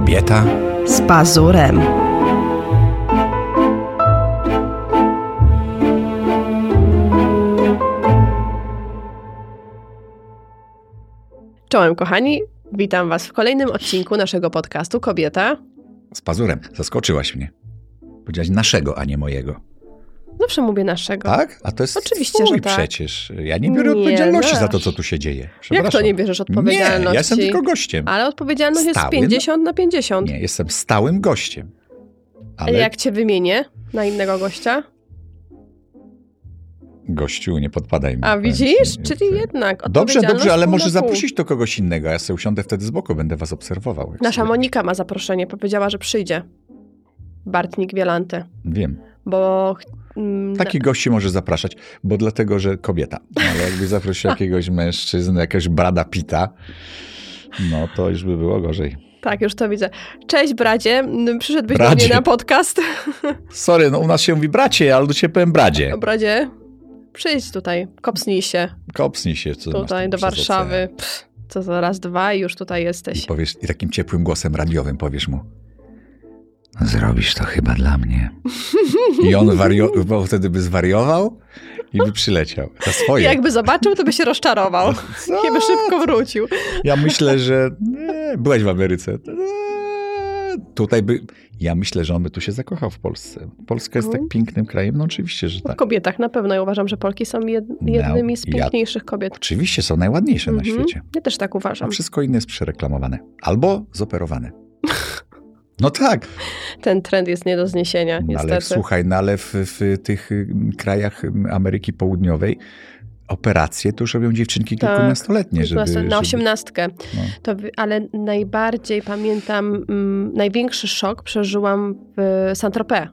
Kobieta z pazurem. Czołem kochani, witam was w kolejnym odcinku naszego podcastu Kobieta. z pazurem. Zaskoczyłaś mnie. Powiedziałaś naszego, a nie mojego. Zawsze mówię naszego. Tak? A to jest Oczywiście, twój że tak. przecież. Ja nie biorę Nie, odpowiedzialności za to, nasz. co tu się dzieje. Jak to nie bierzesz odpowiedzialności? Nie, ja jestem tylko gościem. Ale odpowiedzialność jest Stałym? 50 na 50. Nie, jestem stałym gościem. Ale jak cię wymienię na innego gościa? gościu, nie podpadaj mi. A widzisz? ci. Czyli jednak Dobrze, dobrze, ale może zaprosić to kogoś innego, ja sobie usiądę wtedy z boku, będę was obserwował. Nasza Monika ma zaproszenie, powiedziała, że przyjdzie. Bartnik Wielante, Wiem. bo... mm, Takich gości może zapraszać, bo dlatego, że kobieta. Ale jakby zaprosił jakiegoś mężczyznę, jakiegoś Brada Pita, no to już by było gorzej. Tak, już to widzę. Cześć bradzie, przyszedłbyś do mnie na podcast. Sorry, no u nas się mówi bracie, ale do ciebie powiem bradzie. Bradzie, przyjdź tutaj, kopsnij się Kopsnij się. Co tutaj do Warszawy. Pff, co za raz, dwa i już tutaj I jesteś. powiesz, i takim ciepłym głosem radiowym powiesz mu zrobisz to chyba dla mnie. I on wario- bo wtedy by zwariował i by przyleciał. Za swoje. Jakby zobaczył, to by się rozczarował Co? i by szybko wrócił. Ja myślę, że nie, byłeś w Ameryce. Eee, Tutaj by. Ja myślę, że on by tu się zakochał w Polsce. Polska jest Mhm. tak pięknym krajem. No oczywiście, że W tak. kobietach na pewno. Ja uważam, że Polki są jed jednymi z No, ja- piękniejszych kobiet. Oczywiście są najładniejsze na Mhm. świecie. Ja też tak A uważam. wszystko inne jest przereklamowane. Albo zoperowane. No tak, Ten trend jest nie do zniesienia, no niestety. ale słuchaj, no ale w, w tych y, krajach y, Ameryki Południowej operacje to już robią dziewczynki Tak. kilkunastoletnie, żeby, na osiemnastkę. No. To, ale najbardziej pamiętam, mm, największy szok przeżyłam w Saint-Tropez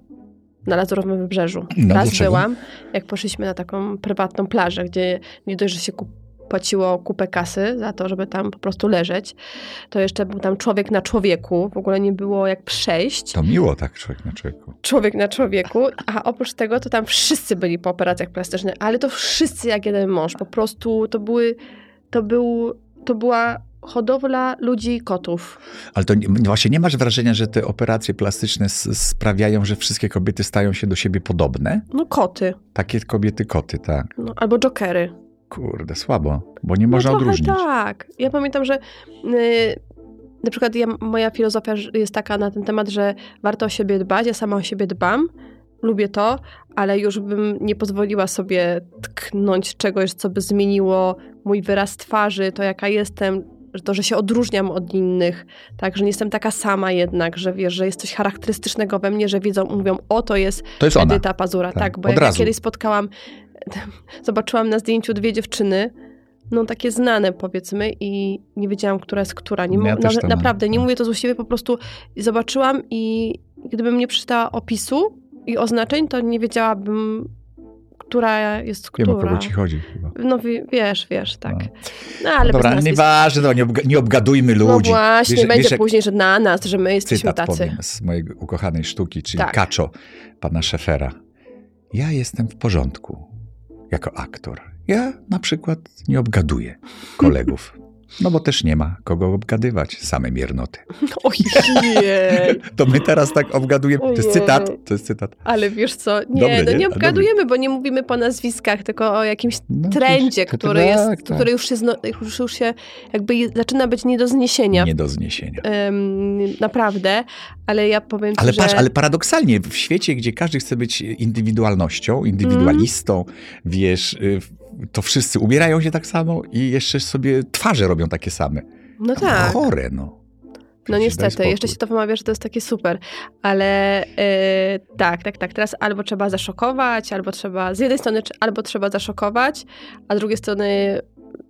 na Lazurowym Wybrzeżu. No, Raz dlaczego? byłam, jak poszliśmy na taką prywatną plażę, gdzie nie dość, że się kup- płaciło kupę kasy za to, żeby tam po prostu leżeć, to jeszcze był tam człowiek na człowieku, w ogóle nie było jak przejść. To miło tak człowiek na człowieku. Człowiek na człowieku, a oprócz tego to tam wszyscy byli po operacjach plastycznych, ale to wszyscy jak jeden mąż, po prostu to były, to był, to była hodowla ludzi i kotów. Ale to nie, właśnie nie masz wrażenia, że te operacje plastyczne sprawiają, że wszystkie kobiety stają się do siebie podobne? No koty, Takie kobiety koty, tak. no, albo jokery. Kurde, słabo, bo nie można no, odróżnić. tak. Ja pamiętam, że y, na przykład ja, moja filozofia jest taka na ten temat, że warto o siebie dbać, ja sama o siebie dbam, lubię to, ale już bym nie pozwoliła sobie tknąć czegoś, co by zmieniło mój wyraz twarzy, to jaka jestem, to, że się odróżniam od innych, tak, że nie jestem taka sama jednak, że wiesz, że jest coś charakterystycznego we mnie, że wiedzą, mówią, o to jest To jest ona. Edyta Pazura, Tak, tak, bo od jak ja razu. kiedyś spotkałam, zobaczyłam na zdjęciu dwie dziewczyny, no takie znane powiedzmy i nie wiedziałam, która jest która. Nie, Ja na, naprawdę, nie mówię to złośliwie, po prostu zobaczyłam i gdybym nie przeczytała opisu i oznaczeń, to nie wiedziałabym, która jest Wiem, o która. kogo ci chodzi chyba. No wi- wiesz, wiesz, tak. No. No, ale Dobra, nazwisk. nieważne, no, nie, obga- nie obgadujmy No ludzi. właśnie, Wiesz- będzie wiesz, później, że na nas, że my jesteśmy tacy. powiem z mojej ukochanej sztuki, czyli Tak. Kaczo, pana Szefera. Ja jestem w porządku jako aktor. Ja na przykład nie obgaduję kolegów. No bo też nie ma kogo obgadywać, same miernoty. Ojej. To my teraz tak obgadujemy. To jest cytat, to jest cytat. Ale wiesz co, nie, Dobre, no nie? nie obgadujemy, bo nie mówimy po nazwiskach, tylko o jakimś No, trendzie, to- to który, tak, jest, tak. który już, się zno, już, już się jakby zaczyna być nie do zniesienia. Nie do zniesienia. Em, naprawdę, ale ja powiem ci, Ale że... patrz, ale paradoksalnie w świecie, gdzie każdy chce być indywidualnością, indywidualistą, wiesz, y, to wszyscy ubierają się tak samo i jeszcze sobie twarze robią takie same. No tak. Chore, no. No niestety, jeszcze się to wymawia, że to jest takie super, ale e, tak, tak, tak, teraz albo trzeba zaszokować, albo trzeba, z jednej strony albo trzeba zaszokować, a z drugiej strony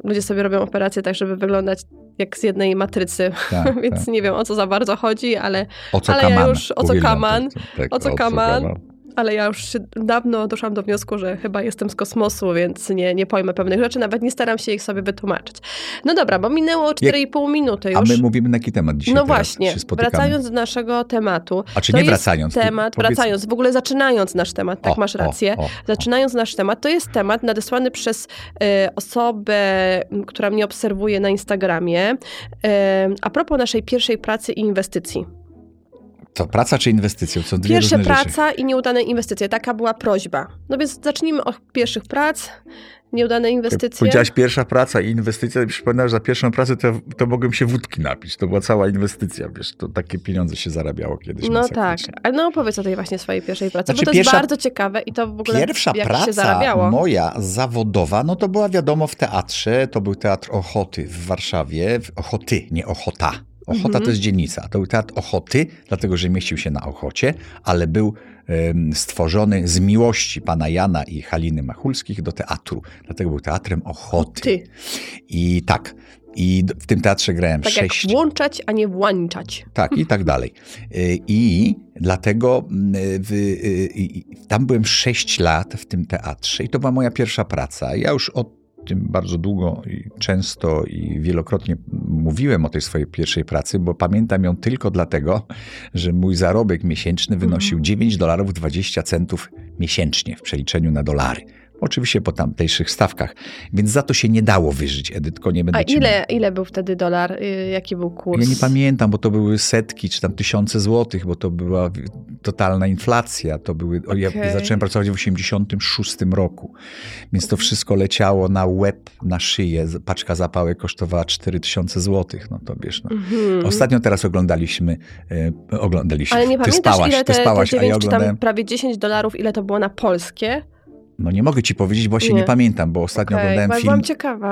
ludzie sobie robią operacje tak, żeby wyglądać jak z jednej matrycy, Tak, więc tak. nie wiem o co za bardzo chodzi, ale O co ale ja kaman? już- o co kaman? tak, o co kaman? Ale ja już dawno doszłam do wniosku, że chyba jestem z kosmosu, więc nie, nie pojmę pewnych rzeczy, nawet nie staram się ich sobie wytłumaczyć. No dobra, bo minęło 4,5 minuty już. A my mówimy na jaki temat dzisiaj No właśnie, wracając do naszego tematu. A czy nie wracając? temat, powiedz- wracając, w ogóle zaczynając nasz temat, tak O, masz rację. o, o. Zaczynając nasz temat, to jest temat nadesłany przez e, osobę, która mnie obserwuje na Instagramie, e, a propos naszej pierwszej pracy i inwestycji. To praca czy inwestycja? To są dwie Pierwsza różne rzeczy. praca i nieudane inwestycje. Taka była prośba. No więc zacznijmy od pierwszych prac, nieudane inwestycje. Powiedziałaś pierwsza praca i inwestycja, i przypominasz, że za pierwszą pracę to, to mogłem się wódki napić. To była cała inwestycja, wiesz, to takie pieniądze się zarabiało kiedyś. No tak, ale no opowiedz o tej właśnie swojej pierwszej pracy, Znaczy, bo to jest pierwsza- bardzo ciekawe i to w ogóle Pierwsza jak się praca zarabiało. moja zawodowa, no to była wiadomo w teatrze, to był Teatr Ochoty w Warszawie, Ochoty, nie Ochota. Ochota Mhm. to jest dzielnica, to był Teatr Ochoty, dlatego że mieścił się na Ochocie, ale był em, stworzony z miłości pana Jana i Haliny Machulskich do teatru, dlatego był Teatrem Ochoty. Ty, I tak, i w tym teatrze grałem tak sześć jak włączać, a nie włączać. tak, i tak dalej. Y, I dlatego w, y, tam byłem 6 lat w tym teatrze i to była moja pierwsza praca. Ja już o tym bardzo długo i często i wielokrotnie mówiłem o tej swojej pierwszej pracy, bo pamiętam ją tylko dlatego, że mój zarobek miesięczny wynosił 9 dolarów 20 centów miesięcznie w przeliczeniu na dolary. Oczywiście po tamtejszych stawkach, więc za to się nie dało wyżyć, Edytko, nie będę A ile, ile był wtedy dolar? Y, Jaki był kurs? ja nie pamiętam, bo to były setki czy tam tysiące złotych, bo to była totalna inflacja. To były, o, ja zacząłem pracować w 86 roku, więc to wszystko leciało na łeb, na szyję. Paczka zapałek kosztowała 4000 złotych. No to wiesz, no. Mhm. Ostatnio teraz oglądaliśmy, e, oglądaliśmy. Ale nie ty pamiętasz, spałaś, ile te, spałaś, te a ja 9 czy tam oglądałem. prawie 10 dolarów, ile to było na polskie? No nie mogę ci powiedzieć, bo się nie, Nie. pamiętam, bo ostatnio Okej, oglądałem film.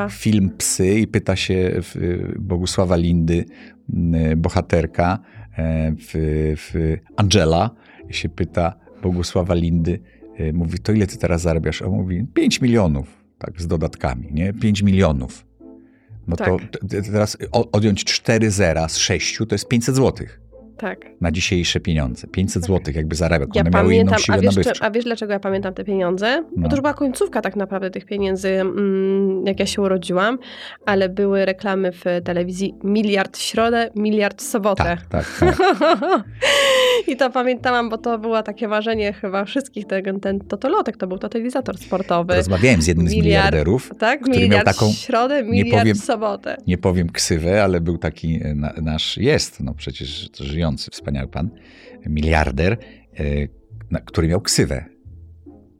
Film Psy i pyta się w, Bogusława Lindy, m, bohaterka, e, w, w Angela, się pyta Bogusława Lindy, e, mówi, to ile ty teraz zarabiasz? A on mówi, 5 milionów, tak, z dodatkami, nie? 5 milionów. No to Tak. t- t- teraz odjąć 4 zera z 6 to jest 500 złotych Tak. na dzisiejsze pieniądze. 500 złotych jakby zarabiał. Ja One miały inną pamiętam, siłę a wiesz, nabywczą. a wiesz dlaczego ja pamiętam te pieniądze? Bo No. to już była końcówka tak naprawdę tych pieniędzy, mm, jak ja się urodziłam, ale były reklamy w telewizji miliard w środę, miliard w sobotę. Tak, tak, tak. I to pamiętałam, bo to było takie marzenie chyba wszystkich, ten, ten totolotek to był totalizator sportowy. Rozmawiałem z jednym z Miliard. miliarderów, Tak, który miał miliard taką- w środę, miliard powiem- w sobotę. nie powiem ksywę, ale był taki e, na, nasz, jest, no przecież żyjący, wspaniały pan, miliarder, e, na, który miał ksywę.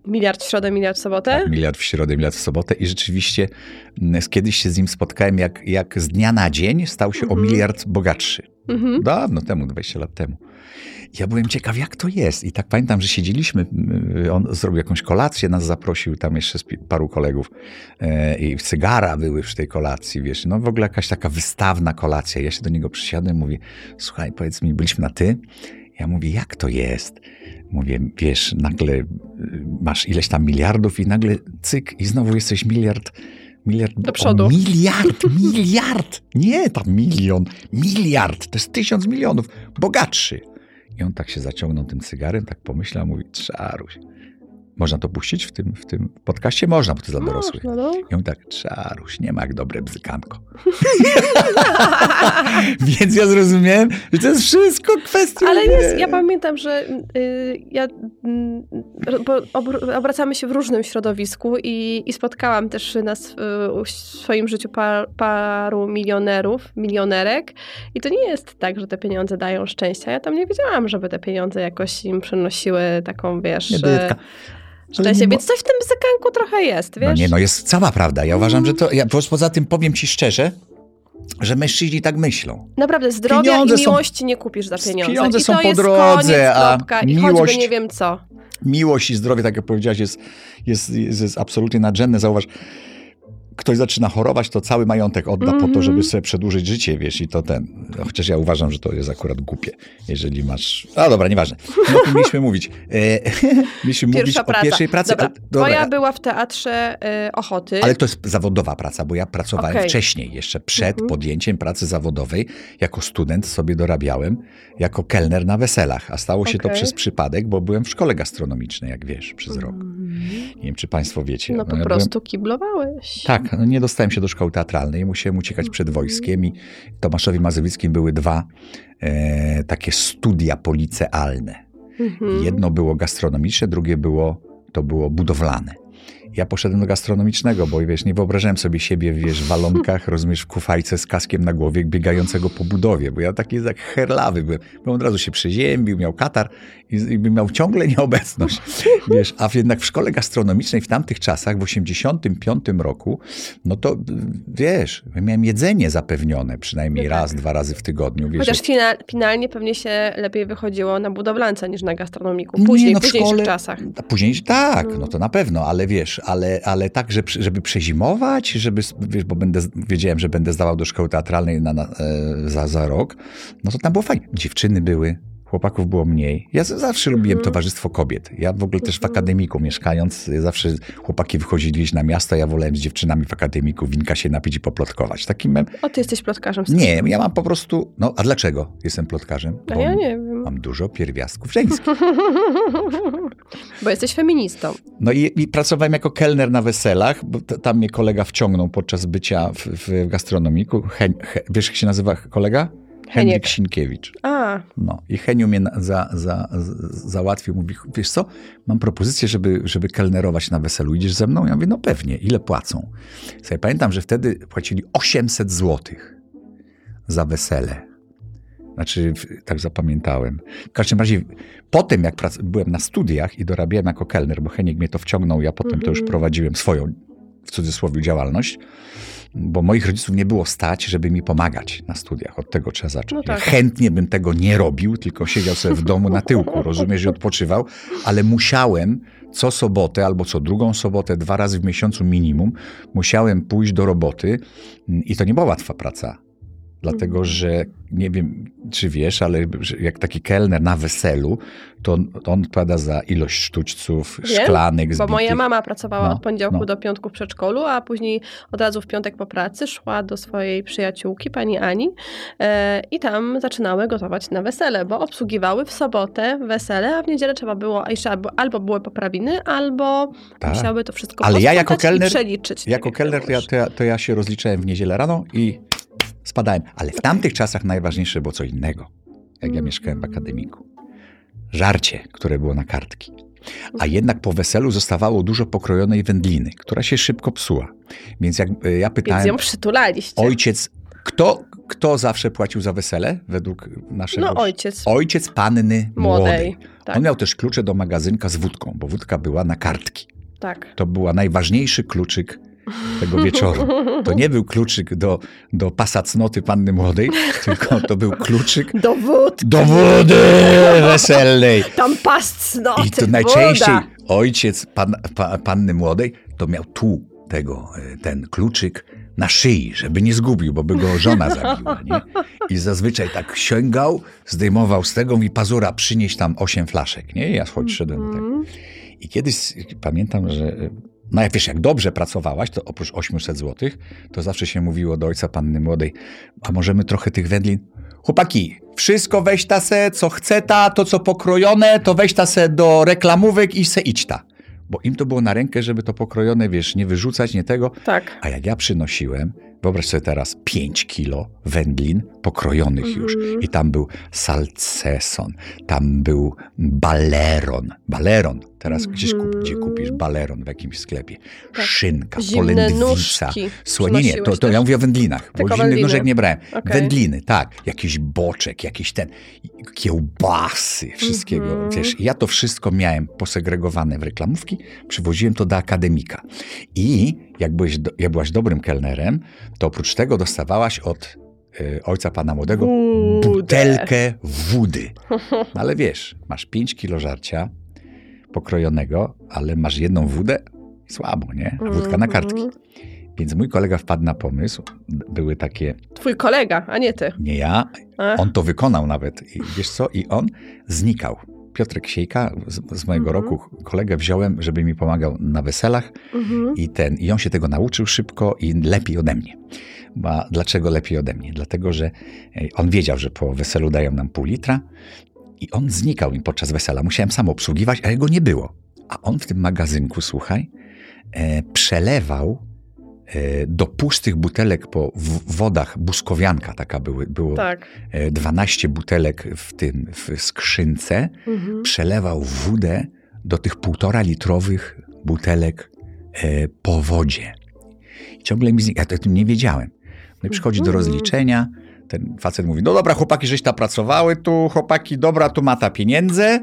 Miliard w środę, miliard w sobotę? Tak, miliard w środę, miliard w sobotę i rzeczywiście kiedyś się z nim spotkałem, jak, jak z dnia na dzień stał się o Mhm. miliard bogatszy. Mhm. Dawno temu, 20 lat temu. Ja byłem ciekaw, jak to jest. I tak pamiętam, że siedzieliśmy, m, on zrobił jakąś kolację, nas zaprosił tam jeszcze z paru kolegów e, i cygara były przy tej kolacji, wiesz. No w ogóle jakaś taka wystawna kolacja. Ja się do niego przysiadłem, mówię, słuchaj, powiedz mi, byliśmy na ty? Ja mówię, jak to jest? Mówię, wiesz, nagle y, masz ileś tam miliardów i nagle cyk i znowu jesteś miliard, miliard. Do o, przodu. miliard, miliard! Nie tam milion, miliard, to jest tysiąc milionów, bogatszy. I on tak się zaciągnął tym cygarem, tak pomyślał, mówi, czaruś. Można to puścić w tym, w tym podcaście? Można, bo to dla dorosłych. Można, no. I on tak, czaruś, nie ma jak dobre bzykanko. Więc ja zrozumiałem, że to jest wszystko kwestia... Ale jest, ja pamiętam, że y, ja, mm, bo obr- obracamy się w różnym środowisku i, i spotkałam też na sw- w swoim życiu par, paru milionerów, milionerek i to nie jest tak, że te pieniądze dają szczęścia. Ja tam nie wiedziałam, żeby te pieniądze jakoś im przynosiły taką, wiesz, Nie. Szczęście. Więc coś w tym bzykanku trochę jest, wiesz? No nie, no jest cała prawda. Ja uważam, że to... Ja, po- poza tym powiem ci szczerze, że mężczyźni tak myślą. Naprawdę, zdrowia Pieniądze i są- miłości nie kupisz za pieniądze. Pieniądze I są po drodze, a kropka, i miłość- choćby nie wiem co. Miłość i zdrowie, tak jak powiedziałaś, jest, jest, jest, jest absolutnie nadrzędne. Zauważ, ktoś zaczyna chorować, to cały majątek odda po to, Mhm. żeby sobie przedłużyć życie, wiesz, i to ten. No, Chociaż ja uważam, że to jest akurat głupie, jeżeli masz. A dobra, nieważne. No, o tym mieliśmy mówić. E, mieliśmy mówić Pierwsza o praca. pierwszej pracy. Dobra, ale- dobra, twoja była w teatrze y, Ochoty. ale to jest zawodowa praca, bo ja pracowałem Okej. wcześniej, jeszcze przed Mhm. podjęciem pracy zawodowej. Jako student sobie dorabiałem jako kelner na weselach, a stało się to Okej. przez przypadek, bo byłem w szkole gastronomicznej, jak wiesz, przez rok. Mhm. Nie wiem, czy państwo wiecie. No po ja prostu kiblowałeś. tak, no nie dostałem się do szkoły teatralnej, musiałem uciekać przed wojskiem i Tomaszowi Mazowieckim były dwa e, takie studia policealne. Mhm. Jedno było gastronomiczne, drugie było, to było budowlane. Ja poszedłem do gastronomicznego, bo wiesz, nie wyobrażałem sobie siebie, wiesz, w walonkach, rozumiesz, w kufajce z kaskiem na głowie, biegającego po budowie, bo ja taki jak herlawy byłem. Bo on od razu się przeziębił, miał katar i, i miał ciągle nieobecność. Wiesz, a jednak w szkole gastronomicznej w tamtych czasach, w 85 roku, no to wiesz, miałem jedzenie zapewnione przynajmniej No tak. raz, dwa razy w tygodniu. Wiesz, Chociaż final, finalnie pewnie się lepiej wychodziło na budowlance niż na gastronomiku. Nie, Później, no w późniejszych szkole- czasach. Później tak, No. no to na pewno, ale wiesz, ale, ale tak, że, żeby przezimować, żeby, wiesz, bo będę, wiedziałem, że będę zdawał do szkoły teatralnej na, na, e, za, za rok, no to tam było fajnie. Dziewczyny były, chłopaków było mniej. Ja zawsze lubiłem Mhm. towarzystwo kobiet. Ja w ogóle też w Mhm. akademiku mieszkając, zawsze chłopaki wychodzili gdzieś na miasto, ja wolałem z dziewczynami w akademiku winka się napić i poplotkować. Takim mem... O, ty jesteś plotkarzem. Nie, ja mam po prostu, no a dlaczego jestem plotkarzem? A ja nie wiem. mam dużo pierwiastków żeńskich. Bo jesteś feministą. No i, i pracowałem jako kelner na weselach, bo tam mnie kolega wciągnął podczas bycia w, w gastronomiku. Hen, he, wiesz, jak się nazywa kolega? Henryk Heniek. Sinkiewicz. A, No i Heniu mnie za, za, z- załatwił. Mówi, wiesz co, mam propozycję, żeby, żeby kelnerować na weselu. Idziesz ze mną? Ja mówię, no pewnie. Ile płacą? Sobie pamiętam, że wtedy płacili 800 złotych za wesele. Znaczy, tak zapamiętałem. W każdym razie, potem jak prac- byłem na studiach i dorabiałem jako kelner, bo Heniek mnie to wciągnął, ja potem to już Mhm. prowadziłem swoją, w cudzysłowie, działalność, bo moich rodziców nie było stać, żeby mi pomagać na studiach. Od tego trzeba zacząć. No tak. Ja chętnie bym tego nie robił, tylko siedział sobie w domu na tyłku, rozumiesz, i odpoczywał, ale musiałem co sobotę albo co drugą sobotę, dwa razy w miesiącu minimum, musiałem pójść do roboty i to nie była łatwa praca. Dlatego, Mhm. że nie wiem, czy wiesz, ale jak taki kelner na weselu, to on, to on odpowiada za ilość sztućców, Wiem, szklanek bo zbitych. moja mama pracowała No, od poniedziałku no. do piątku w przedszkolu, a później od razu w piątek po pracy szła do swojej przyjaciółki, pani Ani, e, i tam zaczynały gotować na wesele, bo obsługiwały w sobotę wesele, a w niedzielę trzeba było, jeszcze albo, albo były poprawiny, albo Tak. musiały to wszystko Ale ja jako kelner- przeliczyć. Jako jak kelner to ja, to, ja, to ja się rozliczałem w niedzielę rano i spadałem. Ale w tamtych czasach najważniejsze było co innego, jak ja mieszkałem w akademiku. Żarcie, które było na kartki. A jednak po weselu zostawało dużo pokrojonej wędliny, która się szybko psuła. Więc jak e, ja Więc pytałem, ją przytulaliście. ojciec, kto, kto zawsze płacił za wesele według naszego... no ojciec Ojciec panny młodej. młodej. Tak, On miał też klucze do magazynka z wódką, bo wódka była na kartki. tak. To był najważniejszy kluczyk tego wieczoru. To nie był kluczyk do, do pasa cnoty panny młodej, tylko to był kluczyk Dowód. do wody weselnej. Tam pas cnoty, I to najczęściej woda. ojciec pan, pa, panny młodej to miał tu tego, e, ten kluczyk na szyi, żeby nie zgubił, bo by go żona zabiła. Nie? I zazwyczaj tak sięgał, zdejmował z tego i pazura przynieść tam osiem flaszek. Nie? Ja choć szedłem do tego. I kiedyś pamiętam, że no jak wiesz, jak dobrze pracowałaś, to oprócz 800 zł, to zawsze się mówiło do ojca panny młodej, a możemy trochę tych wędlin? Chłopaki, wszystko weź ta se, co chce ta, to co pokrojone, to weź ta se do reklamówek i se idź ta. Bo im to było na rękę, żeby to pokrojone, wiesz, nie wyrzucać, nie tego. Tak. A jak ja przynosiłem, wyobraź sobie teraz 5 kilo wędlin pokrojonych już. Mhm. I tam był salceson, tam był baleron. Baleron. Teraz gdzieś kup, Mhm. gdzie kupisz baleron w jakimś sklepie? Tak. Szynka, Zimne polędwica. nóżki Słuchaj, nie, nie, to, to ja mówię o wędlinach, bo Tylko zimnych wędliny. nóżek nie brałem. Okej. Wędliny, tak. Jakiś boczek, jakiś ten, kiełbasy, wszystkiego. Mhm. Wiesz, ja to wszystko miałem posegregowane w reklamówki, przywoziłem to do akademika. I jak, byłeś do, jak byłaś dobrym kelnerem, to oprócz tego dostawałaś od y, ojca pana młodego Wódę. butelkę wody. No ale wiesz, masz 5 kilo żarcia pokrojonego, ale masz jedną wódę, słabo, nie? A wódka na kartki. Więc mój kolega wpadł na pomysł. Były takie, Twój kolega, a nie ty. nie ja, on to wykonał nawet. I wiesz co? I on znikał. Piotrek Siejka, z, z mojego Mhm. roku kolegę wziąłem, żeby mi pomagał na weselach Mhm. i ten, i on się tego nauczył szybko i lepiej ode mnie. A dlaczego lepiej ode mnie? Dlatego, że e, on wiedział, że po weselu dają nam pół litra i on znikał mi podczas wesela. Musiałem sam obsługiwać, a jego nie było. A on w tym magazynku, słuchaj, e, przelewał e, do pustych butelek po wodach buskowianka, taka były, było Tak. e, 12 butelek w tym, w skrzynce, Mhm. przelewał wódę do tych półtora litrowych butelek e, po wodzie. I ciągle mi znika. Ja o tym nie wiedziałem. No i przychodzi do Mhm. rozliczenia. Ten facet mówi, no dobra, chłopaki, żeś ta pracowały tu, chłopaki, dobra, tu ma ta pieniędzy.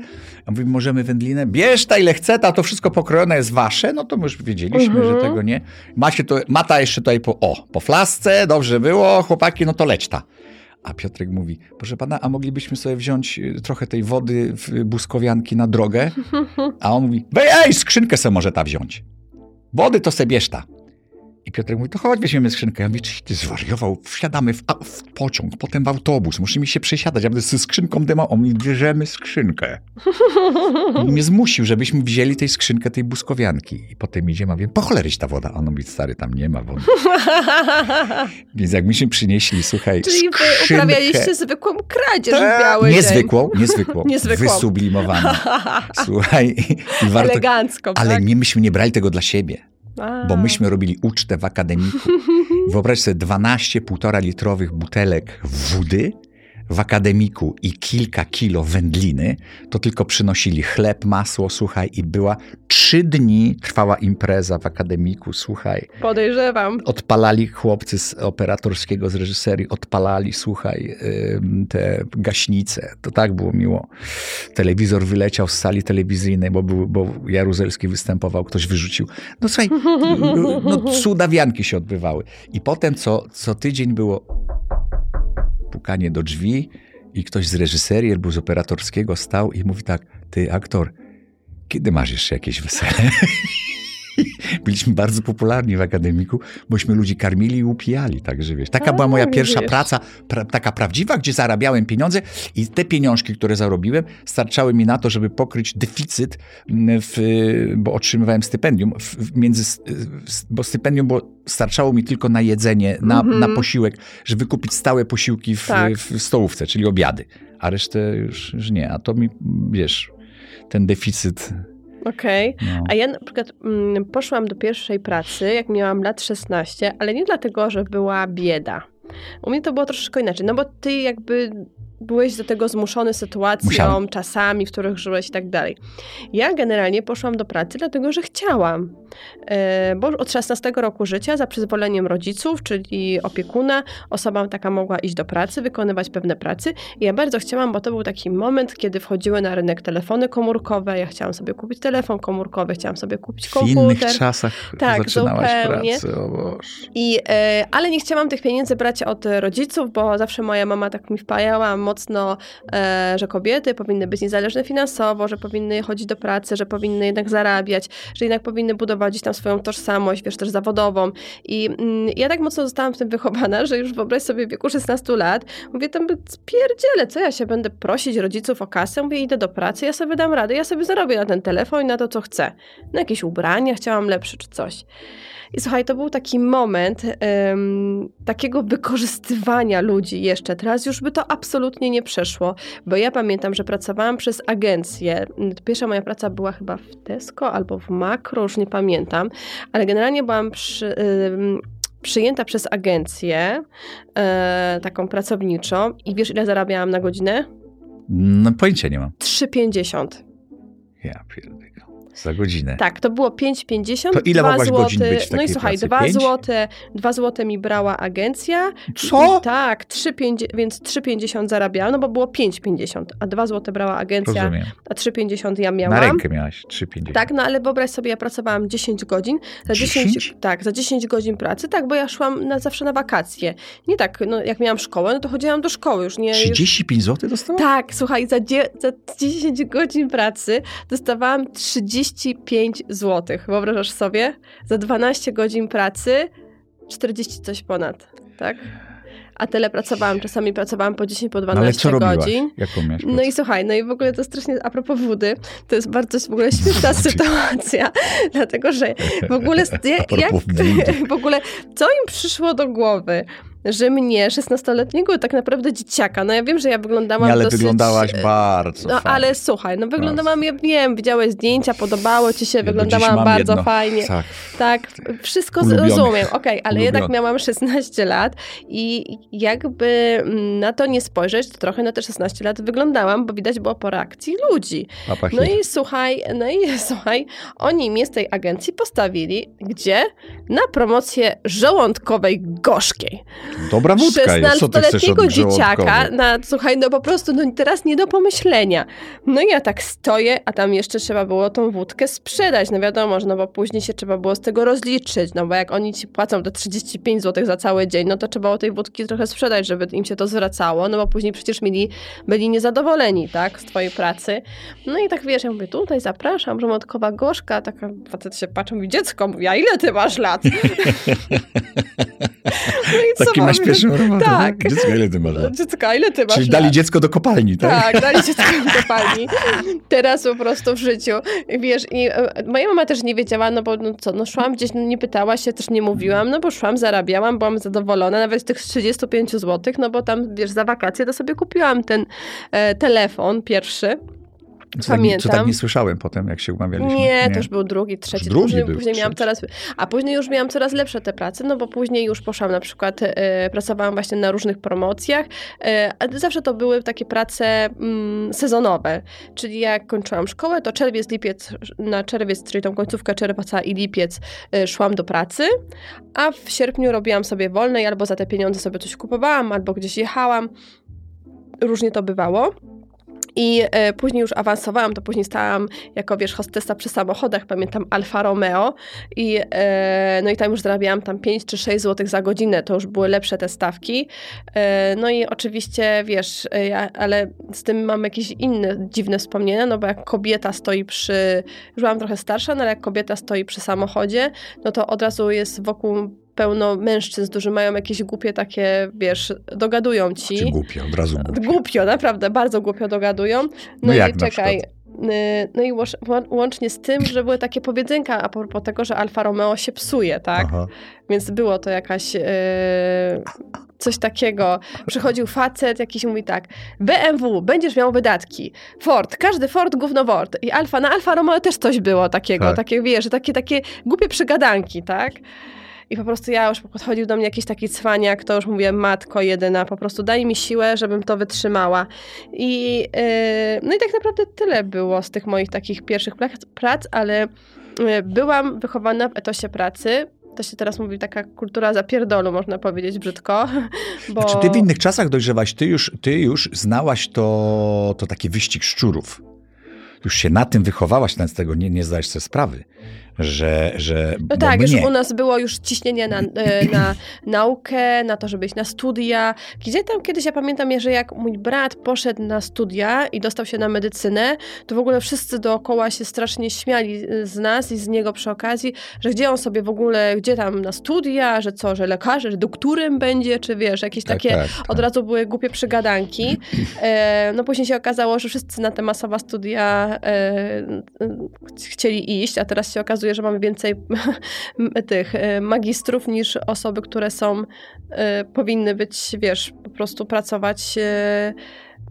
A mówi, możemy wędlinę? Bierz ta ile chce, ta to wszystko pokrojone jest wasze. No to my już wiedzieliśmy, Mhm. że tego nie. Macie to, mata jeszcze tutaj po, o, po flasce, dobrze było, chłopaki, no to leć ta. A Piotrek mówi, proszę pana, a moglibyśmy sobie wziąć y, trochę tej wody w buskowianki na drogę? A on mówi, ej, skrzynkę se może ta wziąć. Wody to se bierz ta. I Piotrek mówi, to chodź, weźmiemy skrzynkę. Ja mówię, czy ty zwariował? Wsiadamy w, w pociąg, potem w autobus, musimy się przesiadać. Ja będę ze skrzynką dyma, on mówi, bierzemy skrzynkę. I mnie zmusił, żebyśmy wzięli tej skrzynkę, tej buskowianki. I potem idziemy, a mówię, po choleryś ta woda. A on mówi, stary, tam nie ma wody. Więc jak myśmy przynieśli, słuchaj, Czyli wy skrzynkę, uprawialiście zwykłą kradzież w Tak, biały dzień. niezwykłą, niezwykłą, Niezwykłą. wysublimowaną. Słuchaj, warto, Elegancko, ale tak? nie, myśmy nie brali tego dla siebie, A. bo myśmy robili ucztę w akademiku. Wyobraź sobie 12 półtora litrowych butelek wody w akademiku i kilka kilo wędliny, to tylko przynosili chleb, masło, słuchaj, i była trzy dni trwała impreza w akademiku, słuchaj. Podejrzewam. Odpalali chłopcy z operatorskiego, z reżyserii, odpalali, słuchaj, te gaśnice. To tak było miło. Telewizor wyleciał z sali telewizyjnej, bo, był, bo Jaruzelski występował, ktoś wyrzucił. No słuchaj, no, cudawianki się odbywały. I potem co, co tydzień było pukanie do drzwi i ktoś z reżyserii albo z operatorskiego stał i mówi tak, ty aktor, kiedy masz jeszcze jakieś wesele? Byliśmy bardzo popularni w akademiku, bośmy ludzi karmili i upijali, także wiesz. Taka A, była moja pierwsza widzisz. praca, pra, taka prawdziwa, gdzie zarabiałem pieniądze i te pieniążki, które zarobiłem, starczały mi na to, żeby pokryć deficyt, m, w, bo otrzymywałem stypendium, w, między, bo stypendium było, starczało mi tylko na jedzenie, na, Mhm. na posiłek, żeby wykupić stałe posiłki w, Tak. w stołówce, czyli obiady, a resztę już, już nie. A to mi, wiesz, ten deficyt... Okej. No. A ja na przykład mm, poszłam do pierwszej pracy, jak miałam lat 16, ale nie dlatego, że była bieda. U mnie to było troszeczkę inaczej, no bo ty jakby byłeś do tego zmuszony sytuacją, Musiałem. czasami, w których żyłeś i tak dalej. Ja generalnie poszłam do pracy dlatego, że chciałam. E, Bo od 16 roku życia za przyzwoleniem rodziców, czyli opiekuna, osoba taka mogła iść do pracy, wykonywać pewne pracy. I ja bardzo chciałam, bo to był taki moment, kiedy wchodziły na rynek telefony komórkowe. Ja chciałam sobie kupić telefon komórkowy, chciałam sobie kupić W komputer. innych czasach Tak, zaczynałaś zupełnie. pracę, o Boże. I, e, ale nie chciałam tych pieniędzy brać od rodziców, bo zawsze moja mama tak mi wpajała mocno, e, że kobiety powinny być niezależne finansowo, że powinny chodzić do pracy, że powinny jednak zarabiać, że jednak powinny budować gdzieś tam swoją tożsamość, wiesz, też zawodową. I mm, ja tak mocno zostałam w tym wychowana, że już wyobraź sobie w wieku 16 lat, mówię tam, spierdzielę, co ja się będę prosić rodziców o kasę? Mówię, idę do pracy, ja sobie dam radę, ja sobie zarobię na ten telefon i na to, co chcę. Na jakieś ubrania chciałam lepsze czy coś. I słuchaj, to był taki moment em, takiego wykorzystywania ludzi jeszcze. Teraz już by to absolutnie nie przeszło, bo ja pamiętam, że pracowałam przez agencję. Pierwsza moja praca była chyba w Tesco albo w Makro, już nie pamiętam, ale generalnie byłam przy, em, przyjęta przez agencję e, taką pracowniczą i wiesz ile zarabiałam na godzinę? No pojęcia nie mam. 3,50. Ja pierdolę. Za godzinę. Tak, to było 5,50. To ile mogłaś złote, godzin być w No i takiej słuchaj, pracy? 2 Pięć? złote, 2 złote mi brała agencja. Co? I tak, 3,50, więc 3,50 zarabiałam, no bo było 5,50, a 2 złote brała agencja, Rozumiem. a 3,50 ja miałam. Na rękę miałaś 3,50. Tak, no ale wyobraź sobie, ja pracowałam 10 godzin. Za 10, 10? tak, za 10 godzin pracy, tak, bo ja szłam na, zawsze na wakacje. Nie tak, no jak miałam szkołę, no to chodziłam do szkoły już nie. Już... 35 zł dostałaś? Tak, słuchaj, za, dzie- za 10 godzin pracy dostawałam 35 zł. Wyobrażasz sobie? Za 12 godzin pracy 40 coś ponad, tak? A tyle pracowałam, czasami pracowałam po 10, po No ale 12 co godzin. No i słuchaj, no i w ogóle to strasznie, a propos wody, to jest bardzo w ogóle śmieszna sytuacja, dlatego że w ogóle, jak, w ogóle, co im przyszło do głowy, że mnie, 16-letniego, tak naprawdę dzieciaka, no ja wiem, że ja wyglądałam Nie, ale dosyć... wyglądałaś bardzo No fajnie. ale słuchaj, no wyglądałam, ja wiem, widziałeś zdjęcia, podobało ci się, Ja wyglądałam bardzo jedno. fajnie. Tak. Tak, wszystko Ulubionych. zrozumiem, okej, ale jednak miałam 16 lat i jakby mm, na to nie spojrzeć, to trochę na te 16 lat wyglądałam, bo widać było po reakcji ludzi. No i słuchaj, no i słuchaj, oni mnie z tej agencji postawili, gdzie? Na promocję żołądkowej gorzkiej. Dobra wódka jest. Co ty chcesz 16-letniego od dzieciaka, na, słuchaj, no po prostu no teraz nie do pomyślenia. No i ja tak stoję, a tam jeszcze trzeba było tą wódkę sprzedać, no wiadomo, że no bo później się trzeba było z tego rozliczyć, no bo jak oni ci płacą te 35 zł za cały dzień, no to trzeba było tej wódki trochę sprzedać, żeby im się to zwracało, no bo później przecież mieli, byli niezadowoleni, tak, z twojej pracy. No i tak wiesz, ja mówię, tutaj zapraszam, żołądkowa gorzka, taka facet się patrzy, mówi, dziecko, mówi, a ile ty masz lat? no i co Taki mam? masz pierwszą robotę. Tak. tak? Dziecko, ile ty masz? Dziecko, ile ty masz Czyli lat? dali dziecko do kopalni, tak? Tak, dali dziecko do kopalni. Teraz po prostu w życiu. Wiesz, i e, moja mama też nie wiedziała, no bo no co, no szłam gdzieś, no nie pytała się, też nie mówiłam, no bo szłam, zarabiałam, byłam zadowolona, nawet z tych 35 zł, no bo tam, wiesz, za wakacje to sobie kupiłam ten e, telefon pierwszy. Co tak, nie- co Pamiętam. tak nie słyszałem potem, jak się umawialiśmy. Nie, to już był drugi, trzeci. drugi później, był, później miałam coraz, a później już miałam coraz lepsze te prace, no bo później już poszłam na przykład, e, pracowałam właśnie na różnych promocjach, e, zawsze to były takie prace mm, sezonowe, czyli jak kończyłam szkołę, to czerwiec, lipiec, na czerwiec, czyli tą końcówkę czerwca i lipiec e, szłam do pracy, a w sierpniu robiłam sobie wolne i albo za te pieniądze sobie coś kupowałam, albo gdzieś jechałam. Różnie to bywało. I e, później już awansowałam, to później stałam jako, wiesz, hostessa przy samochodach, pamiętam Alfa Romeo i e, no i tam już zarabiałam tam 5 czy 6 zł za godzinę, to już były lepsze te stawki. E, no i oczywiście, wiesz, ja, ale z tym mam jakieś inne dziwne wspomnienia, no bo jak kobieta stoi przy, już byłam trochę starsza, no ale jak kobieta stoi przy samochodzie, no to od razu jest wokół pełno mężczyzn, którzy mają jakieś głupie takie, wiesz, dogadują ci. Czy głupio, od razu głupio. Głupio, naprawdę, bardzo głupio dogadują. No, No i jak na czekaj. y, No i łącznie z tym, że były takie powiedzenka a propos tego, że Alfa Romeo się psuje, tak? Aha. Więc było to jakaś e, coś takiego. Przychodził facet jakiś i mówi tak, BMW, będziesz miał wydatki. Ford, każdy Ford, gówno Ford. I Alfa, na Alfa Romeo też coś było takiego, Tak. takie, wiesz, takie, takie głupie przygadanki, tak? I po prostu ja już podchodził do mnie jakiś taki cwaniak, to już mówię, matko jedyna, po prostu daj mi siłę, żebym to wytrzymała. I, yy, no i tak naprawdę tyle było z tych moich takich pierwszych prac, ale yy, byłam wychowana w etosie pracy. To się teraz mówi taka kultura zapierdolu, można powiedzieć brzydko. Bo... Znaczy ty w innych czasach dojrzewaś, ty już, ty już znałaś to, to taki wyścig szczurów. Już się na tym wychowałaś, nawet z tego nie, nie zdajesz sobie sprawy, że, że No tak, już mnie, u nas było już ciśnienie na, e, na naukę, na to, żeby iść na studia. Gdzie tam kiedyś, ja pamiętam, że jak mój brat poszedł na studia i dostał się na medycynę, to w ogóle wszyscy dookoła się strasznie śmiali z nas i z niego przy okazji, że gdzie on sobie w ogóle, gdzie tam na studia, że co, że lekarzem, że doktorem będzie, czy wiesz, jakieś Tak, takie tak, od tak. razu były głupie przygadanki. E, no później się okazało, że wszyscy na te masowe studia e, chcieli iść, a teraz się okazuje, że mamy więcej tych e, magistrów niż osoby, które są, e, powinny być, wiesz, po prostu pracować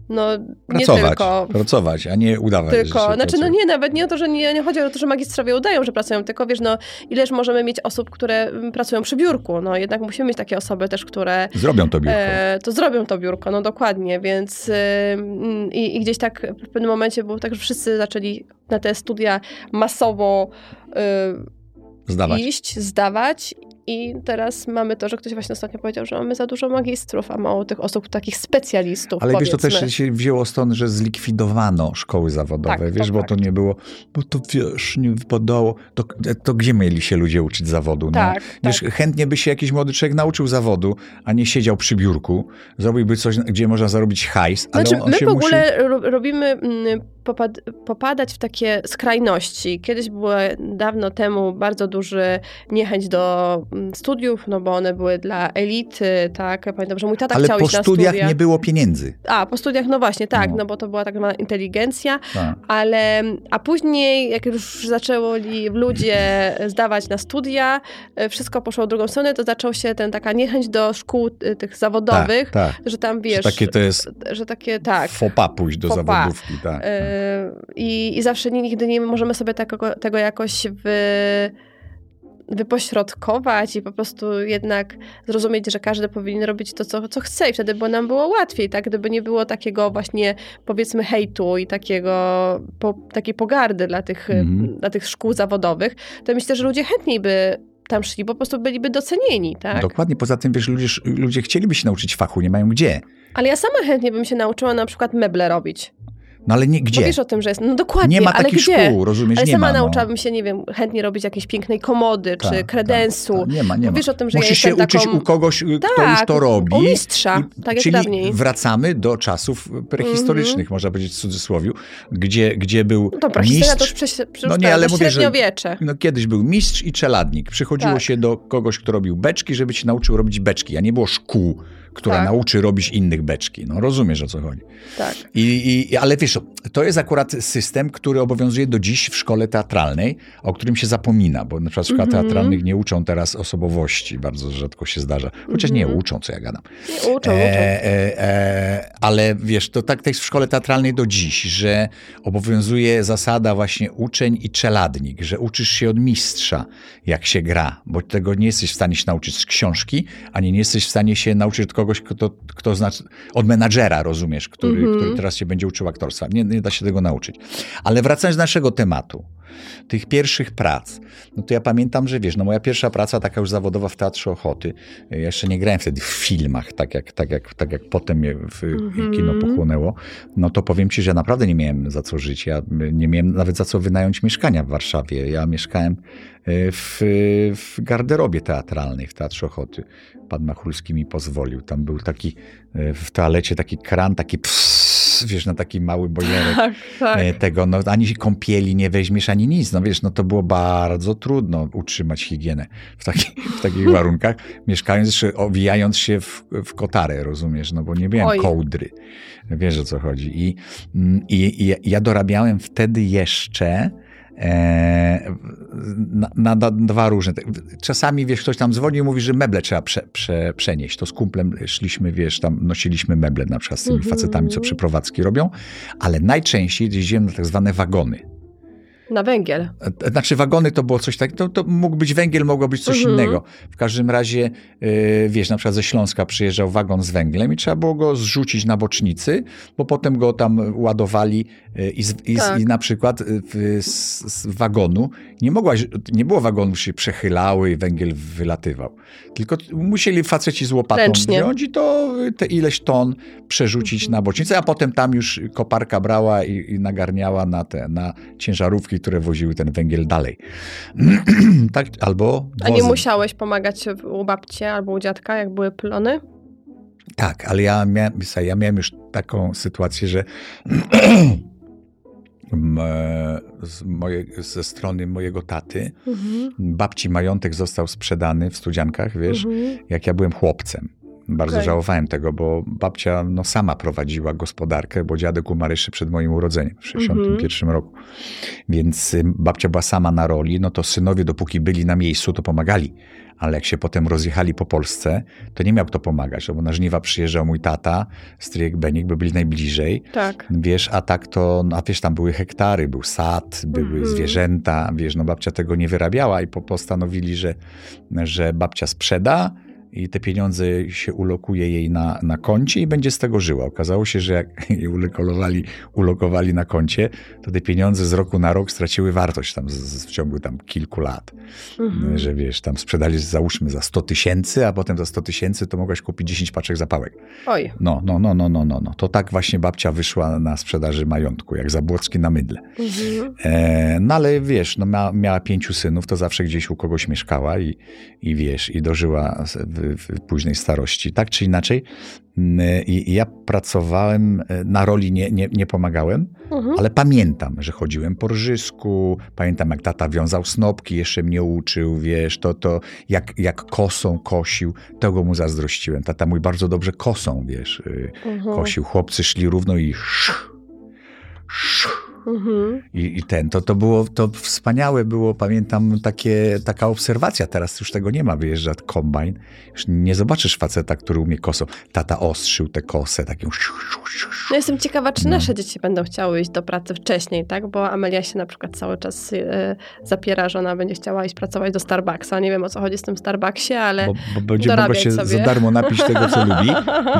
no nie pracować, tylko pracować, a nie udawać, że tylko, się znaczy no pracuje. nie, nawet nie o to, że nie, nie chodzi o to, że magistrowie udają, że pracują, tylko wiesz, no ileż możemy mieć osób, które mm, pracują przy biurku, no jednak musimy mieć takie osoby też, które Zrobią to biurko. e, to zrobią to biurko, no dokładnie, więc y, mm, i, i gdzieś tak w pewnym momencie było tak, że wszyscy zaczęli na te studia masowo y, Zdawać. iść, zdawać i teraz mamy to, że ktoś właśnie ostatnio powiedział, że mamy za dużo magistrów, a mało tych osób, takich specjalistów, Ale wiesz, to powiedzmy. też się wzięło stąd, że zlikwidowano szkoły zawodowe, Tak, to wiesz, bo to fakt. nie było, bo to wiesz, nie wypadało. To, to gdzie mieli się ludzie uczyć zawodu? nie? Tak, Wiesz, tak. chętnie by się jakiś młody człowiek nauczył zawodu, a nie siedział przy biurku, zrobiłby coś, gdzie można zarobić hajs, ale Znaczy, on, on my w musi... ogóle ro- robimy mm, popad popadać w takie skrajności. Kiedyś było dawno temu bardzo duży niechęć do mm, studiów, no bo one były dla elity, tak? Ja pamiętam, że mój tata Ale chciał po iść na studiach studia. nie było pieniędzy. A, po studiach, no właśnie, tak, No. no, bo to była tak zwana inteligencja, Tak. ale a później, jak już zaczęli ludzie zdawać na studia, e, wszystko poszło w drugą stronę, to zaczął się ten taka niechęć do szkół e, tych zawodowych, Tak, tak. że tam Że wiesz, takie to jest że takie, tak. fopa pójść do Faux zawodówki. Tak, tak. E, I, I zawsze nigdy nie możemy sobie tego, tego jakoś wy, wypośrodkować i po prostu jednak zrozumieć, że każdy powinien robić to, co, co chce i wtedy by nam było łatwiej, tak? Gdyby nie było takiego właśnie, powiedzmy, hejtu i takiego, po, takiej pogardy dla tych, Mhm. dla tych szkół zawodowych, to myślę, że ludzie chętniej by tam szli, po prostu byliby docenieni, tak? Dokładnie, poza tym wiesz, ludzie, ludzie chcieliby się nauczyć fachu, nie mają gdzie. Ale ja sama chętnie bym się nauczyła na przykład meble robić. No ale nie, Bo gdzie? wiesz o tym, że jest, no dokładnie, Nie ma takich szkół, rozumiesz? Ale nie sama ma, no. nauczyłabym się, nie wiem, chętnie robić jakiejś pięknej komody, Tak, czy tak, kredensu. tak. Nie ma, nie ma. wiesz o tym, że Musisz ja się uczyć taką... u kogoś, y, kto Tak, już to robi. u mistrza, tak jak Czyli dawniej. wracamy do czasów prehistorycznych, można powiedzieć w cudzysłowiu, gdzie, gdzie był No dobra, historia to już, mistrz. No no nie, ale mówię, że- średniowiecze. No, kiedyś był mistrz i czeladnik. Przychodziło Tak. się do kogoś, kto robił beczki, żeby ci nauczył robić beczki, a nie było szkół, która Tak. nauczy robić innych beczki. No rozumiesz, o co chodzi. Tak. I, i, ale wiesz, to jest akurat system, który obowiązuje do dziś w szkole teatralnej, o którym się zapomina, bo na przykład w szkołach Mhm. teatralnych nie uczą teraz osobowości, bardzo rzadko się zdarza. Chociaż nie Mhm. uczą, co ja gadam. Nie, uczą, uczą. E, e, e, ale wiesz, to tak jest w szkole teatralnej do dziś, że obowiązuje zasada właśnie uczeń i czeladnik, że uczysz się od mistrza, jak się gra, bo tego nie jesteś w stanie się nauczyć z książki, ani nie jesteś w stanie się nauczyć od kogoś, kto, kto zna, od menadżera, rozumiesz, który, Mhm. który teraz się będzie uczył aktorstwa. Nie, nie da się tego nauczyć. Ale wracając do naszego tematu, tych pierwszych prac, no to ja pamiętam, że wiesz, no moja pierwsza praca taka już zawodowa w Teatrze Ochoty, ja jeszcze nie grałem wtedy w filmach, tak jak, tak jak, tak jak potem mnie w Mhm. kino pochłonęło, no to powiem ci, że ja naprawdę nie miałem za co żyć. Ja nie miałem nawet za co wynająć mieszkania w Warszawie. Ja mieszkałem e, w, w garderobie teatralnej w Teatrze Ochoty. Pan Machulski mi pozwolił. Tam był taki e, w toalecie taki kran, taki pss, wiesz, na taki mały bojerek Tak, tak. e, tego, no ani kąpieli nie weźmiesz, ani nic, no wiesz, no to było bardzo trudno utrzymać higienę w, taki, w takich warunkach, mieszkając owijając się w, w kotarę, rozumiesz, no bo nie miałem Oj. kołdry, wiesz o co chodzi i, mm, i, i ja dorabiałem wtedy jeszcze na, na, na dwa różne. Czasami, wiesz, ktoś tam dzwoni i mówi, że meble trzeba prze, prze, przenieść. To z kumplem szliśmy, wiesz, tam nosiliśmy meble na przykład z tymi Mhm. facetami, co przeprowadzki robią, ale najczęściej jeździłem na tak zwane wagony. Na węgiel. E, Znaczy wagony to było coś takiego, to, to mógł być węgiel, mogło być coś Mhm. innego. W każdym razie, e, wiesz, na przykład ze Śląska przyjeżdżał wagon z węglem i trzeba było go zrzucić na bocznicy, bo potem go tam ładowali e, i, z, i, Tak. i na przykład e, w, z, z wagonu nie mogłaś, nie było wagonów, się przechylały i węgiel wylatywał. Tylko musieli faceci z łopatą Ręcznie. wziąć i to e, te ileś ton przerzucić Mhm. na bocznicę, a potem tam już koparka brała i, i nagarniała na te, na ciężarówki, które woziły ten węgiel dalej. tak, albo A nie musiałeś pomagać u babci albo u dziadka, jak były plony? Tak, ale ja miałem, ja miałem już taką sytuację, że z moje, ze strony mojego taty Mhm. babci majątek został sprzedany w Studziankach, wiesz, Mhm. jak ja byłem chłopcem. Bardzo Okej. żałowałem tego, bo babcia no, sama prowadziła gospodarkę, bo dziadek umarł jeszcze przed moim urodzeniem w 61 roku. Więc y, babcia była sama na roli, no to synowie dopóki byli na miejscu, to pomagali. Ale jak się potem rozjechali po Polsce, to nie miał kto pomagać, no bo na żniwa przyjeżdżał mój tata, stryjek Benik, bo byli najbliżej. Tak. Wiesz, a tak to, no, a wiesz, tam były hektary, był sad, były Mhm. zwierzęta, wiesz, no babcia tego nie wyrabiała i po, postanowili, że, że babcia sprzeda i te pieniądze się ulokuje jej na, na koncie i będzie z tego żyła. Okazało się, że jak jej ulokowali, ulokowali na koncie, to te pieniądze z roku na rok straciły wartość tam z, z, w ciągu tam kilku lat. Mhm. Że wiesz, tam sprzedali załóżmy za 100 tysięcy, a potem za 100 tysięcy to mogłaś kupić 10 paczek zapałek. Oj. No, no, no, no, no, no, no. To tak właśnie babcia wyszła na sprzedaży majątku, jak Zabłocki na mydle. Mhm. E, no ale wiesz, no mia, miała pięciu synów, to zawsze gdzieś u kogoś mieszkała i, i wiesz, i dożyła w, w późnej starości. Tak czy inaczej, I i ja pracowałem e, na roli, nie, nie, nie pomagałem, Mhm. ale pamiętam, że chodziłem po rżysku, pamiętam jak tata wiązał snopki, jeszcze mnie uczył, wiesz, to, to jak, jak kosą kosił, tego mu zazdrościłem. Tata mój bardzo dobrze kosą, wiesz, y, Mhm. kosił. Chłopcy szli równo i sz, sz, Mhm. i, I ten, to, to było, to wspaniałe było, pamiętam takie, taka obserwacja, teraz już tego nie ma, wyjeżdża kombajn, już nie zobaczysz faceta, który umie kosą. Tata ostrzył tę kosę, taką No jestem ciekawa, czy No. nasze dzieci będą chciały iść do pracy wcześniej, tak? Bo Amelia się na przykład cały czas e, zapiera, że ona będzie chciała iść pracować do Starbucksa. Nie wiem o co chodzi z tym Starbucksie, ale bo, bo będzie mogła się sobie. za darmo napić tego, co lubi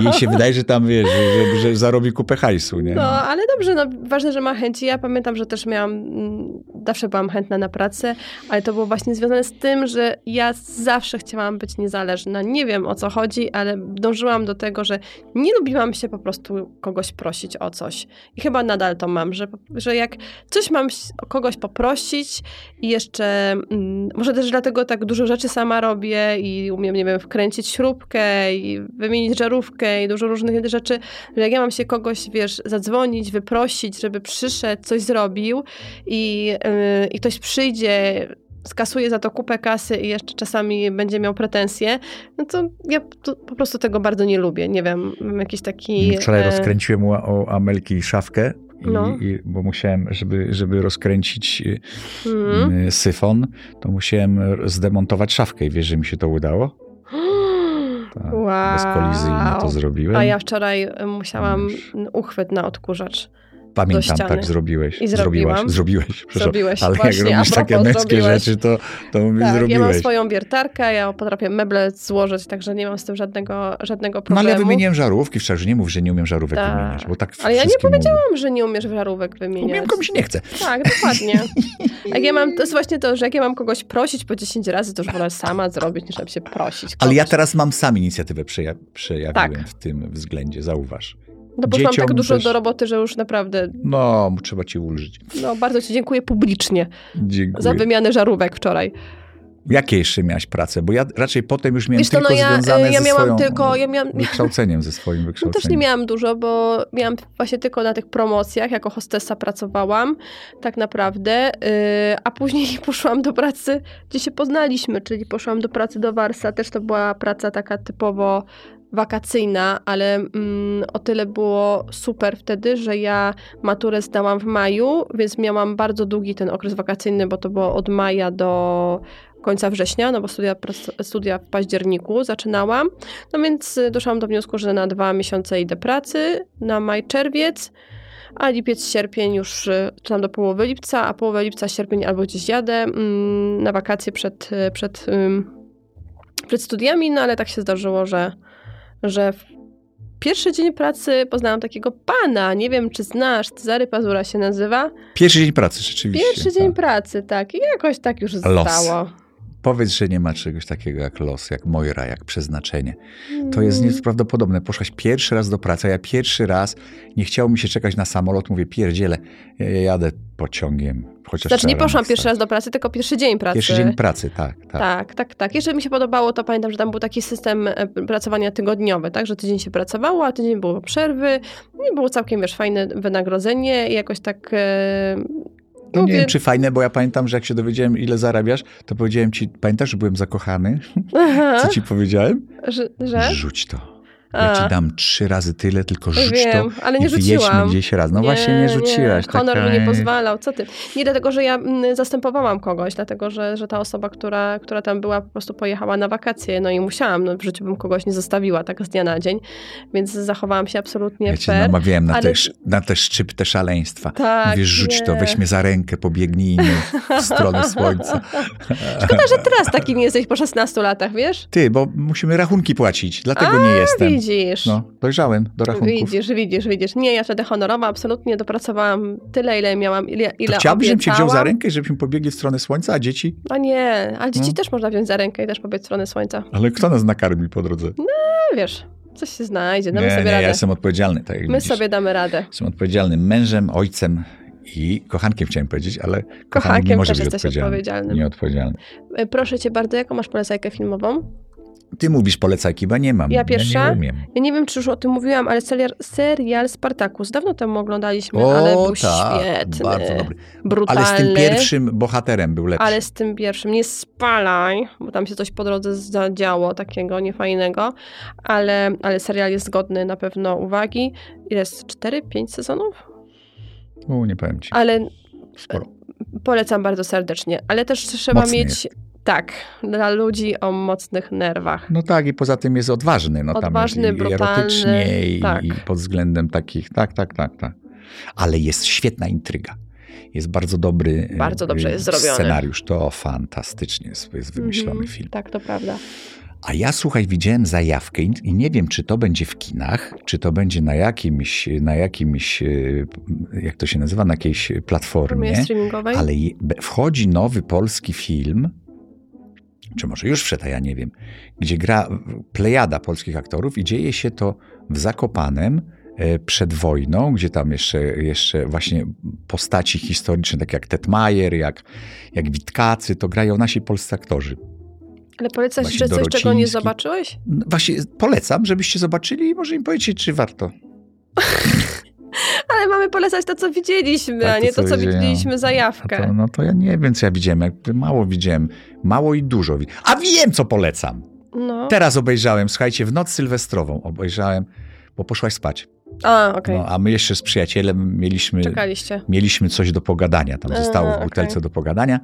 i jej się wydaje, że tam, wiesz, że, że, że zarobi kupę hajsu, nie? No, ale dobrze, no, ważne, że ma chęci. Ja pamiętam, że też miałam, mm, zawsze byłam chętna na pracę, ale to było właśnie związane z tym, że ja zawsze chciałam być niezależna. Nie wiem o co chodzi, ale dążyłam do tego, że nie lubiłam się po prostu kogoś prosić o coś. I chyba nadal to mam, że, że jak coś mam kogoś poprosić i jeszcze, mm, może też dlatego tak dużo rzeczy sama robię i umiem, nie wiem, wkręcić śrubkę i wymienić żarówkę i dużo różnych rzeczy, że jak ja mam się kogoś, wiesz, zadzwonić, wyprosić, żeby przyszedł, coś zrobił i, yy, i ktoś przyjdzie, skasuje za to kupę kasy i jeszcze czasami będzie miał pretensje, no to ja to po prostu tego bardzo nie lubię. Nie wiem, mam jakiś taki... Wczoraj e, rozkręciłem u Amelki szafkę, i, No. i, bo musiałem, żeby, żeby rozkręcić mm. syfon, to musiałem zdemontować szafkę i wiesz, że mi się to udało? Tak, Wow. Bezkolizyjnie to zrobiłem. A ja wczoraj musiałam Już. uchwyt na odkurzacz. Pamiętam, tak zrobiłeś. I zrobiłam. Zrobiłaś, zrobiłeś. Zrobiłeś, Ale właśnie, jak robisz takie męskie zrobiłeś. rzeczy, to, to Tak, ja mam zrobiłeś. swoją wiertarkę, ja potrafię meble złożyć, także nie mam z tym żadnego, żadnego No problemu. ale wymieniłem żarówki, wczoraj nie mów, że nie umiem żarówek Tak. wymieniać, bo tak Ale ja nie powiedziałam, że nie umiesz żarówek Mówię. wymieniać. Umiem, komuś nie chce. Tak, dokładnie. Jak ja mam, to jest właśnie to, że jak ja mam kogoś prosić po 10 razy, to już wolę sama zrobić, niż żeby się prosić. Ale ja teraz mam sam inicjatywę przeja- przejawiłem Tak. w tym względzie, zauważ. No bo mam tak dużo też- do roboty, że już naprawdę, No, trzeba ci ulżyć. no bardzo ci dziękuję publicznie Dziękuję. za wymianę żarówek wczoraj. Jakie jeszcze miałaś prace? Bo ja raczej potem już miałem Wiesz tylko no ja, związane ja ze miałam swoją tylko, ja miałam, wykształceniem, ze swoim No wykształceniem. też nie miałam dużo, bo miałam właśnie tylko na tych promocjach, jako hostessa pracowałam, tak naprawdę, yy, a później poszłam do pracy, gdzie się poznaliśmy, czyli poszłam do pracy do Warsa, też to była praca taka typowo wakacyjna, ale mm, o tyle było super wtedy, że ja maturę zdałam w maju, więc miałam bardzo długi ten okres wakacyjny, bo to było od maja do końca września, no bo studia, studia w październiku zaczynałam. No więc y, doszłam do wniosku, że na dwa miesiące idę pracy, na maj, czerwiec, a lipiec, sierpień już y, czytam do połowy lipca, a połowę lipca, sierpień albo gdzieś jadę mm, na wakacje przed, y, przed, ym, przed studiami, no ale tak się zdarzyło, że, że w pierwszy dzień pracy poznałam takiego pana, nie wiem czy znasz, Cezary Pazura się nazywa. Pierwszy dzień pracy, rzeczywiście. Pierwszy dzień tak. pracy, tak, i jakoś tak już Los. zostało. Powiedz, że nie ma czegoś takiego jak los, jak Mojra, jak przeznaczenie. To jest Mm. nieprawdopodobne. Poszłaś pierwszy raz do pracy, a ja pierwszy raz nie chciało mi się czekać na samolot. Mówię, pierdziele, ja ja jadę pociągiem. Chociaż Znaczy nie poszłam pierwszy raz do pracy, tylko pierwszy dzień pracy. Pierwszy dzień pracy, tak. tak. Tak, tak, tak. Jeszcze mi się podobało, to pamiętam, że tam był taki system e, pracowania tygodniowy, tak, że tydzień się pracowało, a tydzień było przerwy i było całkiem, wiesz, fajne wynagrodzenie i jakoś tak... E, No nie wiem, czy fajne, bo ja pamiętam, że jak się dowiedziałem, ile zarabiasz, to powiedziałem ci, pamiętasz, że byłem zakochany? Aha, Co ci powiedziałem? że, że? Rzuć to. Ja ci dam trzy razy tyle, tylko rzuć Wiem, to ale nie i rzuciłam. gdzieś raz. No właśnie nie rzuciłaś. Honor taka- mi nie pozwalał, co ty? Nie dlatego, że ja mm, zastępowałam kogoś, dlatego, że, że ta osoba, która, która tam była, po prostu pojechała na wakacje, no i musiałam, no w życiu bym kogoś nie zostawiła tak z dnia na dzień, więc zachowałam się absolutnie Ja cię fair. namawiałem na, ale- te, na te szczypte szaleństwa. Tak, Mówisz, rzuć to, nie. weź mnie za rękę, pobiegnijmy w stronę słońca. Szkoda, że teraz taki nie jesteś po 16 latach, wiesz? Ty, bo musimy rachunki płacić, dlatego A, nie jestem. Widzisz. No, dojrzałem do rachunków. Widzisz, widzisz, widzisz. Nie, ja wtedy honorowa absolutnie dopracowałam tyle, ile miałam, ile, ile To chciałbyś, żebym cię wziął za rękę, żebyśmy pobiegli w stronę słońca, a dzieci? A nie, a dzieci No. też można wziąć za rękę i też pobiec w stronę słońca. Ale kto nas nakarmi po drodze? No wiesz, coś się znajdzie, damy nie, sobie nie, radę. ja jestem odpowiedzialny. Tak My widzisz. sobie damy radę. Jestem odpowiedzialnym mężem, ojcem i kochankiem chciałem powiedzieć, ale kochanek nie Kochankiem może też być jesteś odpowiedzialny. odpowiedzialnym. Nieodpowiedzialny. E, Proszę cię bardzo, jaką masz polecajkę filmową? Ty mówisz polecajki, bo nie mam. Ja pierwsza? Ja nie umiem. Ja nie wiem, czy już o tym mówiłam, ale serial, serial Spartacus. Dawno temu oglądaliśmy, O, ale był tak, świetny. bardzo dobry. Brutalny. Ale z tym pierwszym bohaterem był lepszy. Ale z tym pierwszym nie spalaj, bo tam się coś po drodze zadziało takiego niefajnego, ale, ale serial jest godny na pewno uwagi. Ile jest? 4-5 sezonów? U, nie powiem ci. Ale Sporo. polecam bardzo serdecznie. Ale też trzeba Mocny mieć, tak, dla ludzi o mocnych nerwach. No tak, i poza tym jest odważny. No, Odważny, tam i brutalny, erotycznie i, tak. i pod względem takich. Tak, tak, tak, tak. Ale jest świetna intryga. Jest bardzo dobry e, Bardzo dobrze jest zrobiony. scenariusz. To fantastycznie jest, jest wymyślony Mhm, film. Tak, to prawda. A ja słuchaj, widziałem zajawkę i nie wiem, czy to będzie w kinach, czy to będzie na jakimś, na jakimś, e, jak to się nazywa, na jakiejś Formie platformie. streamingowej? Ale wchodzi nowy polski film, czy może już wszedł, ja nie wiem, gdzie gra plejada polskich aktorów i dzieje się to w Zakopanem e, przed wojną, gdzie tam jeszcze, jeszcze właśnie postaci historyczne, tak jak Tetmajer, jak, jak Witkacy, to grają nasi polscy aktorzy. Ale polecasz Właśnie jeszcze coś, czego nie zobaczyłeś? No Właśnie polecam, żebyście zobaczyli i może im powiedzieć, czy warto. Ale mamy polecać to, co widzieliśmy, Tak, a nie co to, co widziałem. widzieliśmy A zajawkę. to, no to ja nie wiem, co ja widziałem. Jakby mało widziałem. Mało i dużo. A wiem, co polecam. No. Teraz obejrzałem, słuchajcie, w noc sylwestrową obejrzałem, bo poszłaś spać. A, okej. No, a my jeszcze z przyjacielem mieliśmy, Czekaliście. mieliśmy coś do pogadania. Tam zostało w butelce okej. do pogadania.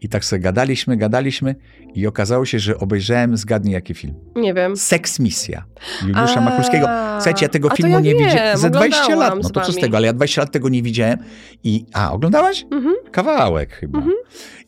I tak sobie gadaliśmy, gadaliśmy i okazało się, że obejrzałem, zgadnij jaki film. Nie wiem. Seks Misja Juliusza A, Makulskiego. Słuchajcie, ja tego filmu ja nie widziałem. Ze 20 lat. No to co z tego, ale ja 20 lat tego nie widziałem. I, a, oglądałaś? Mhm. Kawałek chyba. Mhm.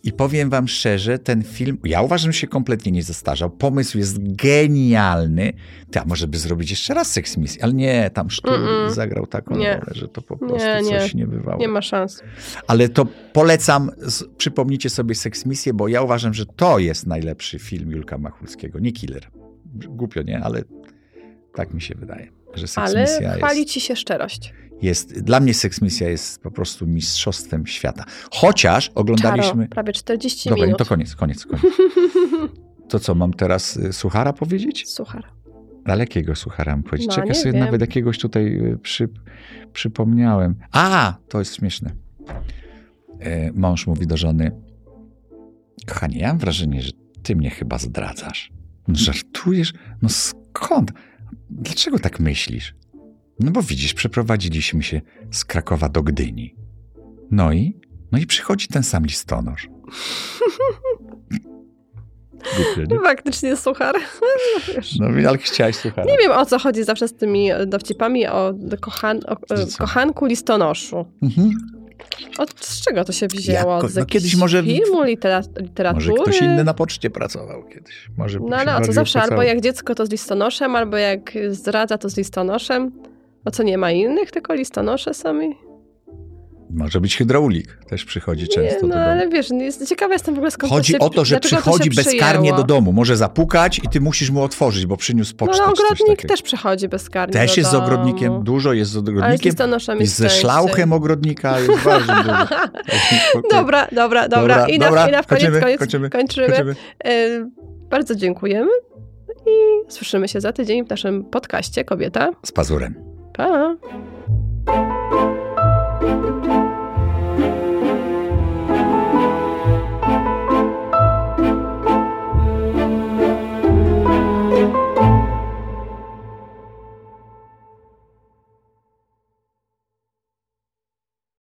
I powiem wam szczerze, ten film, ja uważam, że się kompletnie nie zestarzał. Pomysł jest genialny. Ty, a może by zrobić jeszcze raz Sex Misję, ale nie, tam Sztur Mm-mm. zagrał taką Nie. rolę, że to po prostu Nie, nie. coś nie bywało. Nie ma szans. Ale to polecam, z, przypomnijcie sobie Sex Misję, bo ja uważam, że to jest najlepszy film Julka Machulskiego, nie Killer. Głupio, nie? Ale tak mi się wydaje, że Sex Ale chwali jest, ci się szczerość. jest... Dla mnie Sex Misja jest po prostu mistrzostwem świata. Chociaż oglądaliśmy... Czaro, prawie 40 Dobra, minut. to koniec, koniec, koniec. To co, mam teraz y, suchara powiedzieć? Suchar. Ale jakiego suchara mam powiedzieć? No, Czekaj, sobie wiem. nawet jakiegoś tutaj y, przy, przypomniałem. A, to jest śmieszne. E, Mąż mówi do żony, kochanie, ja mam wrażenie, że ty mnie chyba zdradzasz. No, żartujesz? No skąd? Dlaczego tak myślisz? No bo widzisz, przeprowadziliśmy się z Krakowa do Gdyni. No i? No i przychodzi ten sam listonosz. Głupie, nie? Faktycznie suchar. Wiesz. No ale chciałeś suchara. Nie wiem, o co chodzi zawsze z tymi dowcipami o, kochan, o co? kochanku listonoszu. Mhm. Od z czego to się wzięło? Jako- no kiedyś może- filmu, litera, literatury? Może ktoś inny na poczcie pracował kiedyś. Może No ale o co zawsze? Albo jak dziecko to z listonoszem, albo jak zdradza to z listonoszem. A co, nie ma innych, tylko listonosze sami? Może być hydraulik, też przychodzi często nie, no ale wiesz, jest, ciekawa jestem w ogóle skąd Chodzi to się, o to, że przychodzi to bezkarnie do domu. Może zapukać i ty musisz mu otworzyć, bo przyniósł No pocztę coś ogrodnik też przychodzi bezkarnie Też jest z ogrodnikiem, dużo jest z Ale z ogrodnikiem. listonoszem jest ze szlauchem ogrodnika jest bardzo dużo. Dobra, dobra, dobra. Dobra, I na, dobra, i na koniec, kończymy, koniec, kończymy, kończymy. Kończymy. E, bardzo dziękujemy i słyszymy się za tydzień w naszym podcaście Kobieta. Z pazurem. Pa!